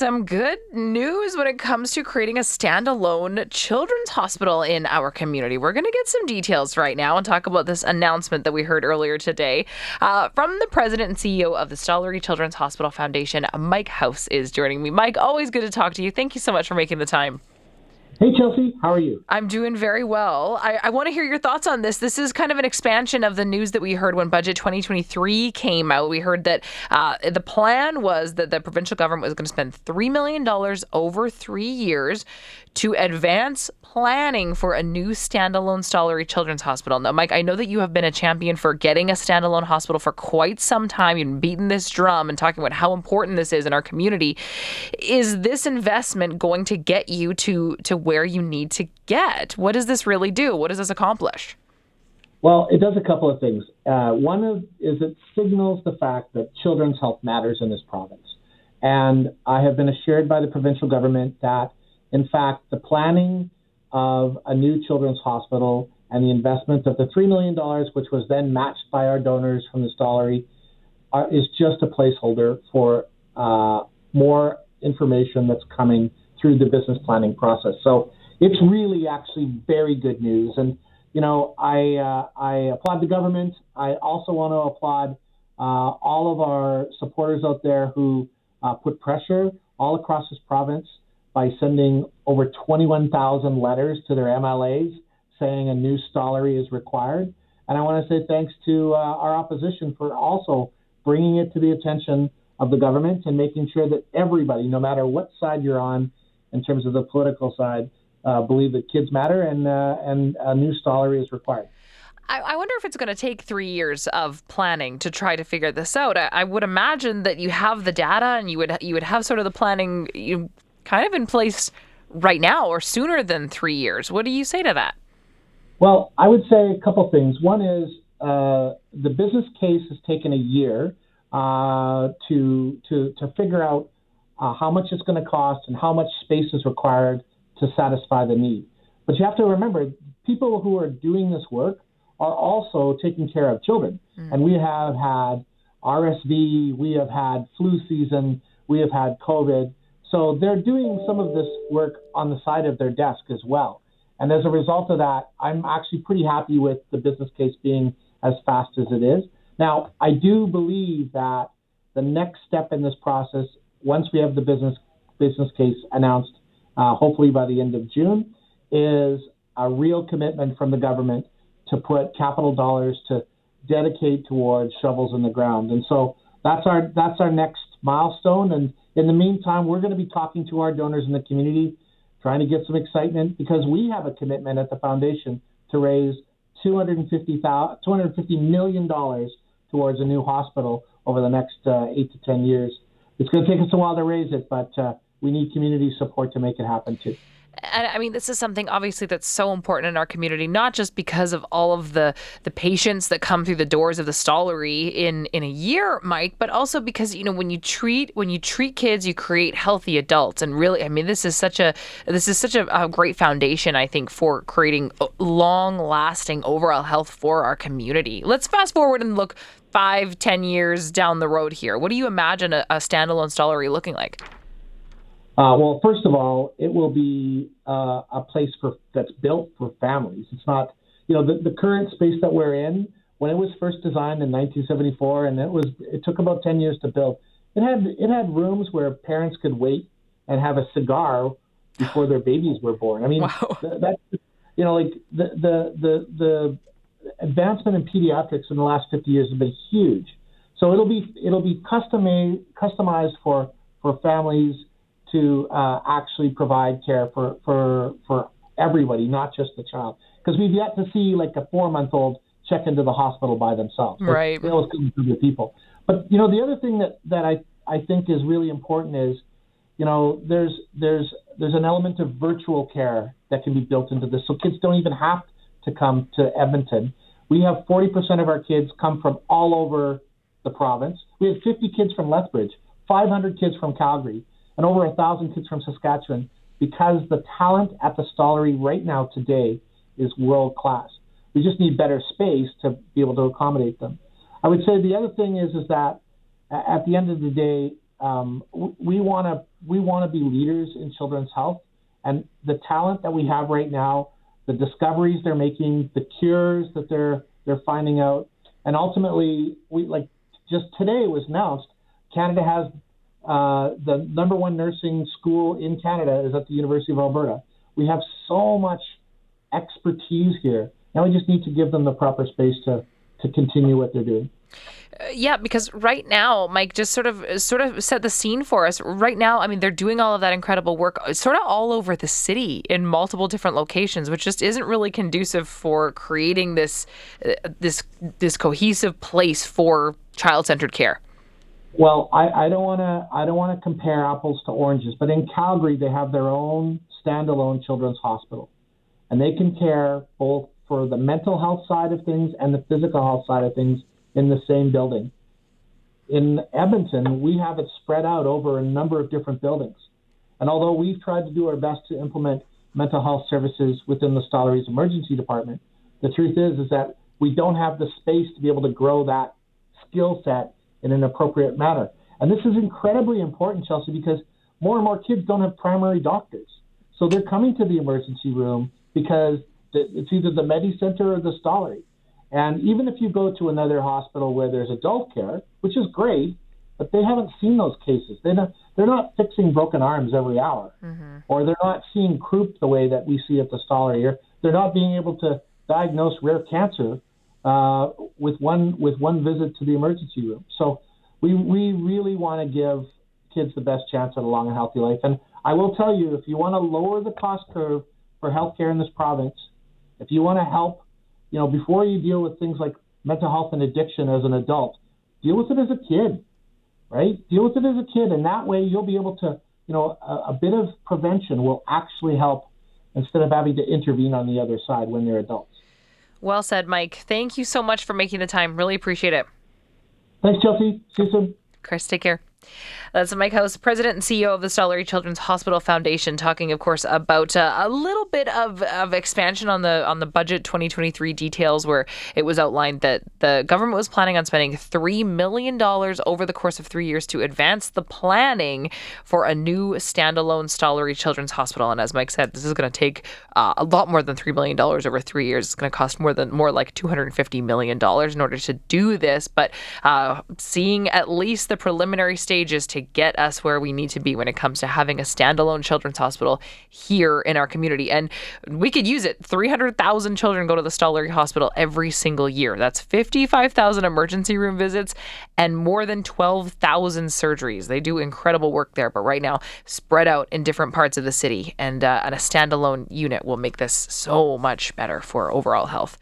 some good news when it comes to creating a standalone children's hospital in our community. We're going to get some details right now and talk about this announcement that we heard earlier today uh, from the president and CEO of the Stollery Children's Hospital Foundation. Mike House is joining me. Mike, always good to talk to you. Thank you so much for making the time. Hey, Chelsea, how are you? I'm doing very well. I, I want to hear your thoughts on this. This is kind of an expansion of the news that we heard when Budget 2023 came out. We heard that uh, the plan was that the provincial government was going to spend $3 million over three years to advance planning for a new standalone Stollery Children's Hospital. Now, Mike, I know that you have been a champion for getting a standalone hospital for quite some time. You've beating this drum and talking about how important this is in our community. Is this investment going to get you to to where you need to get? What does this really do? What does this accomplish? Well, it does a couple of things. Uh, one of, is it signals the fact that children's health matters in this province. And I have been assured by the provincial government that, in fact, the planning of a new children's hospital and the investment of the $3 million, which was then matched by our donors from the Stollery, are, is just a placeholder for uh, more information that's coming through the business planning process. So it's really actually very good news. And, you know, I, uh, I applaud the government. I also want to applaud uh, all of our supporters out there who uh, put pressure all across this province by sending over 21,000 letters to their MLAs saying a new Stollery is required. And I want to say thanks to uh, our opposition for also bringing it to the attention of the government and making sure that everybody, no matter what side you're on in terms of the political side, uh, believe that kids matter and, uh, and a new Stollery is required. I, wonder if it's going to take three years of planning to try to figure this out. I, I, would imagine that you have the data and you would you would have sort of the planning you kind of in place right now or sooner than three years. What do you say to that? Well, I would say a couple things. One is uh, the business case has taken a year uh, to to to figure out uh, how much it's going to cost and how much space is required to satisfy the need. But you have to remember, people who are doing this work are also taking care of children, mm. and we have had RSV, we have had flu season, we have had COVID. So they're doing some of this work on the side of their desk as well. And as a result of that, I'm actually pretty happy with the business case being as fast as it is. Now, I do believe that the next step in this process, once we have the business business case announced, uh, hopefully by the end of June, is a real commitment from the government to put capital dollars to dedicate towards shovels in the ground. And so that's our that's our next milestone. And in the meantime, we're going to be talking to our donors in the community, trying to get some excitement because we have a commitment at the foundation to raise $250, $250 million towards a new hospital over the next uh, eight to 10 years. It's going to take us a while to raise it, but uh, we need community support to make it happen too. And I mean, this is something obviously that's so important in our community, not just because of all of the the patients that come through the doors of the Stollery in in a year, Mike, but also because you know when you treat when you treat kids, you create healthy adults, and really, I mean, this is such a this is such a, a great foundation, I think, for creating long lasting overall health for our community. Let's fast forward and look five, ten years down the road here. What do you imagine a, a standalone Stollery looking like? Uh, well, first of all, it will be uh, a place for that's built for families. It's not, you know, the, the current space that we're in. When it was first designed in 1974, and it was, it took about 10 years to build. It had it had rooms where parents could wait and have a cigar before their babies were born. I mean, wow. that, you know, like the the the the advancement in pediatrics in the last 50 years has been huge. So it'll be it'll be custom customized for for families to uh, actually provide care for, for, for everybody, not just the child. Because we've yet to see like a four month old check into the hospital by themselves. Right. They always come through the people. But you know, the other thing that, that I, I think is really important is, you know, there's there's there's an element of virtual care that can be built into this. So kids don't even have to come to Edmonton. We have 40% of our kids come from all over the province. We have 50 kids from Lethbridge, 500 kids from Calgary and over a thousand kids from Saskatchewan because the talent at the Stollery right now today is world class. We just need better space to be able to accommodate them. I would say the other thing is is that at the end of the day, um, we want to we want to be leaders in children's health, and the talent that we have right now, the discoveries they're making, the cures that they're they're finding out, and ultimately, we like just today was announced Canada has uh, the number one nursing school in Canada is at the University of Alberta. We have so much expertise here. Now we just need to give them the proper space to to continue what they're doing. Uh, yeah, because right now, Mike, just sort of sort of set the scene for us. Right now, I mean, they're doing all of that incredible work, uh, sort of all over the city in multiple different locations, which just isn't really conducive for creating this uh, this this cohesive place for child-centered care. Well, I, I don't want to I don't want to compare apples to oranges, but in Calgary they have their own standalone children's hospital, and they can care both for the mental health side of things and the physical health side of things in the same building. In Edmonton, we have it spread out over a number of different buildings, and although we've tried to do our best to implement mental health services within the Stollery's emergency department, the truth is is that we don't have the space to be able to grow that skill set in an appropriate manner. And this is incredibly important, Chelsea, because more and more kids don't have primary doctors. So they're coming to the emergency room because it's either the Medicentre or the Stollery. And even if you go to another hospital where there's adult care, which is great, but they haven't seen those cases. They're not, they're not fixing broken arms every hour, mm-hmm. or they're not seeing croup the way that we see at the Stollery. They're not being able to diagnose rare cancer uh, with one with one visit to the emergency room. So we we really want to give kids the best chance at a long and healthy life. And I will tell you, if you want to lower the cost curve for healthcare in this province, if you want to help, you know, before you deal with things like mental health and addiction as an adult, deal with it as a kid, right? Deal with it as a kid, and that way you'll be able to, you know, a, a bit of prevention will actually help instead of having to intervene on the other side when they're adults. Well said, Mike. Thank you so much for making the time. Really appreciate it. Thanks, Chelsea. See you soon. Chris, take care. That's Mike House, President and CEO of the Stollery Children's Hospital Foundation, talking, of course, about uh, a little bit of, of expansion on the on the budget 2023 details, where it was outlined that the government was planning on spending three million dollars over the course of three years to advance the planning for a new standalone Stollery Children's Hospital. And as Mike said, this is going to take uh, a lot more than three million dollars over three years. It's going to cost more than more like 250 million dollars in order to do this. But uh, seeing at least the preliminary stages get us where we need to be when it comes to having a standalone children's hospital here in our community. And we could use it. 300,000 children go to the Stollery Hospital every single year. That's 55,000 emergency room visits and more than 12,000 surgeries. They do incredible work there, but right now spread out in different parts of the city. And, uh, and a standalone unit will make this so much better for overall health.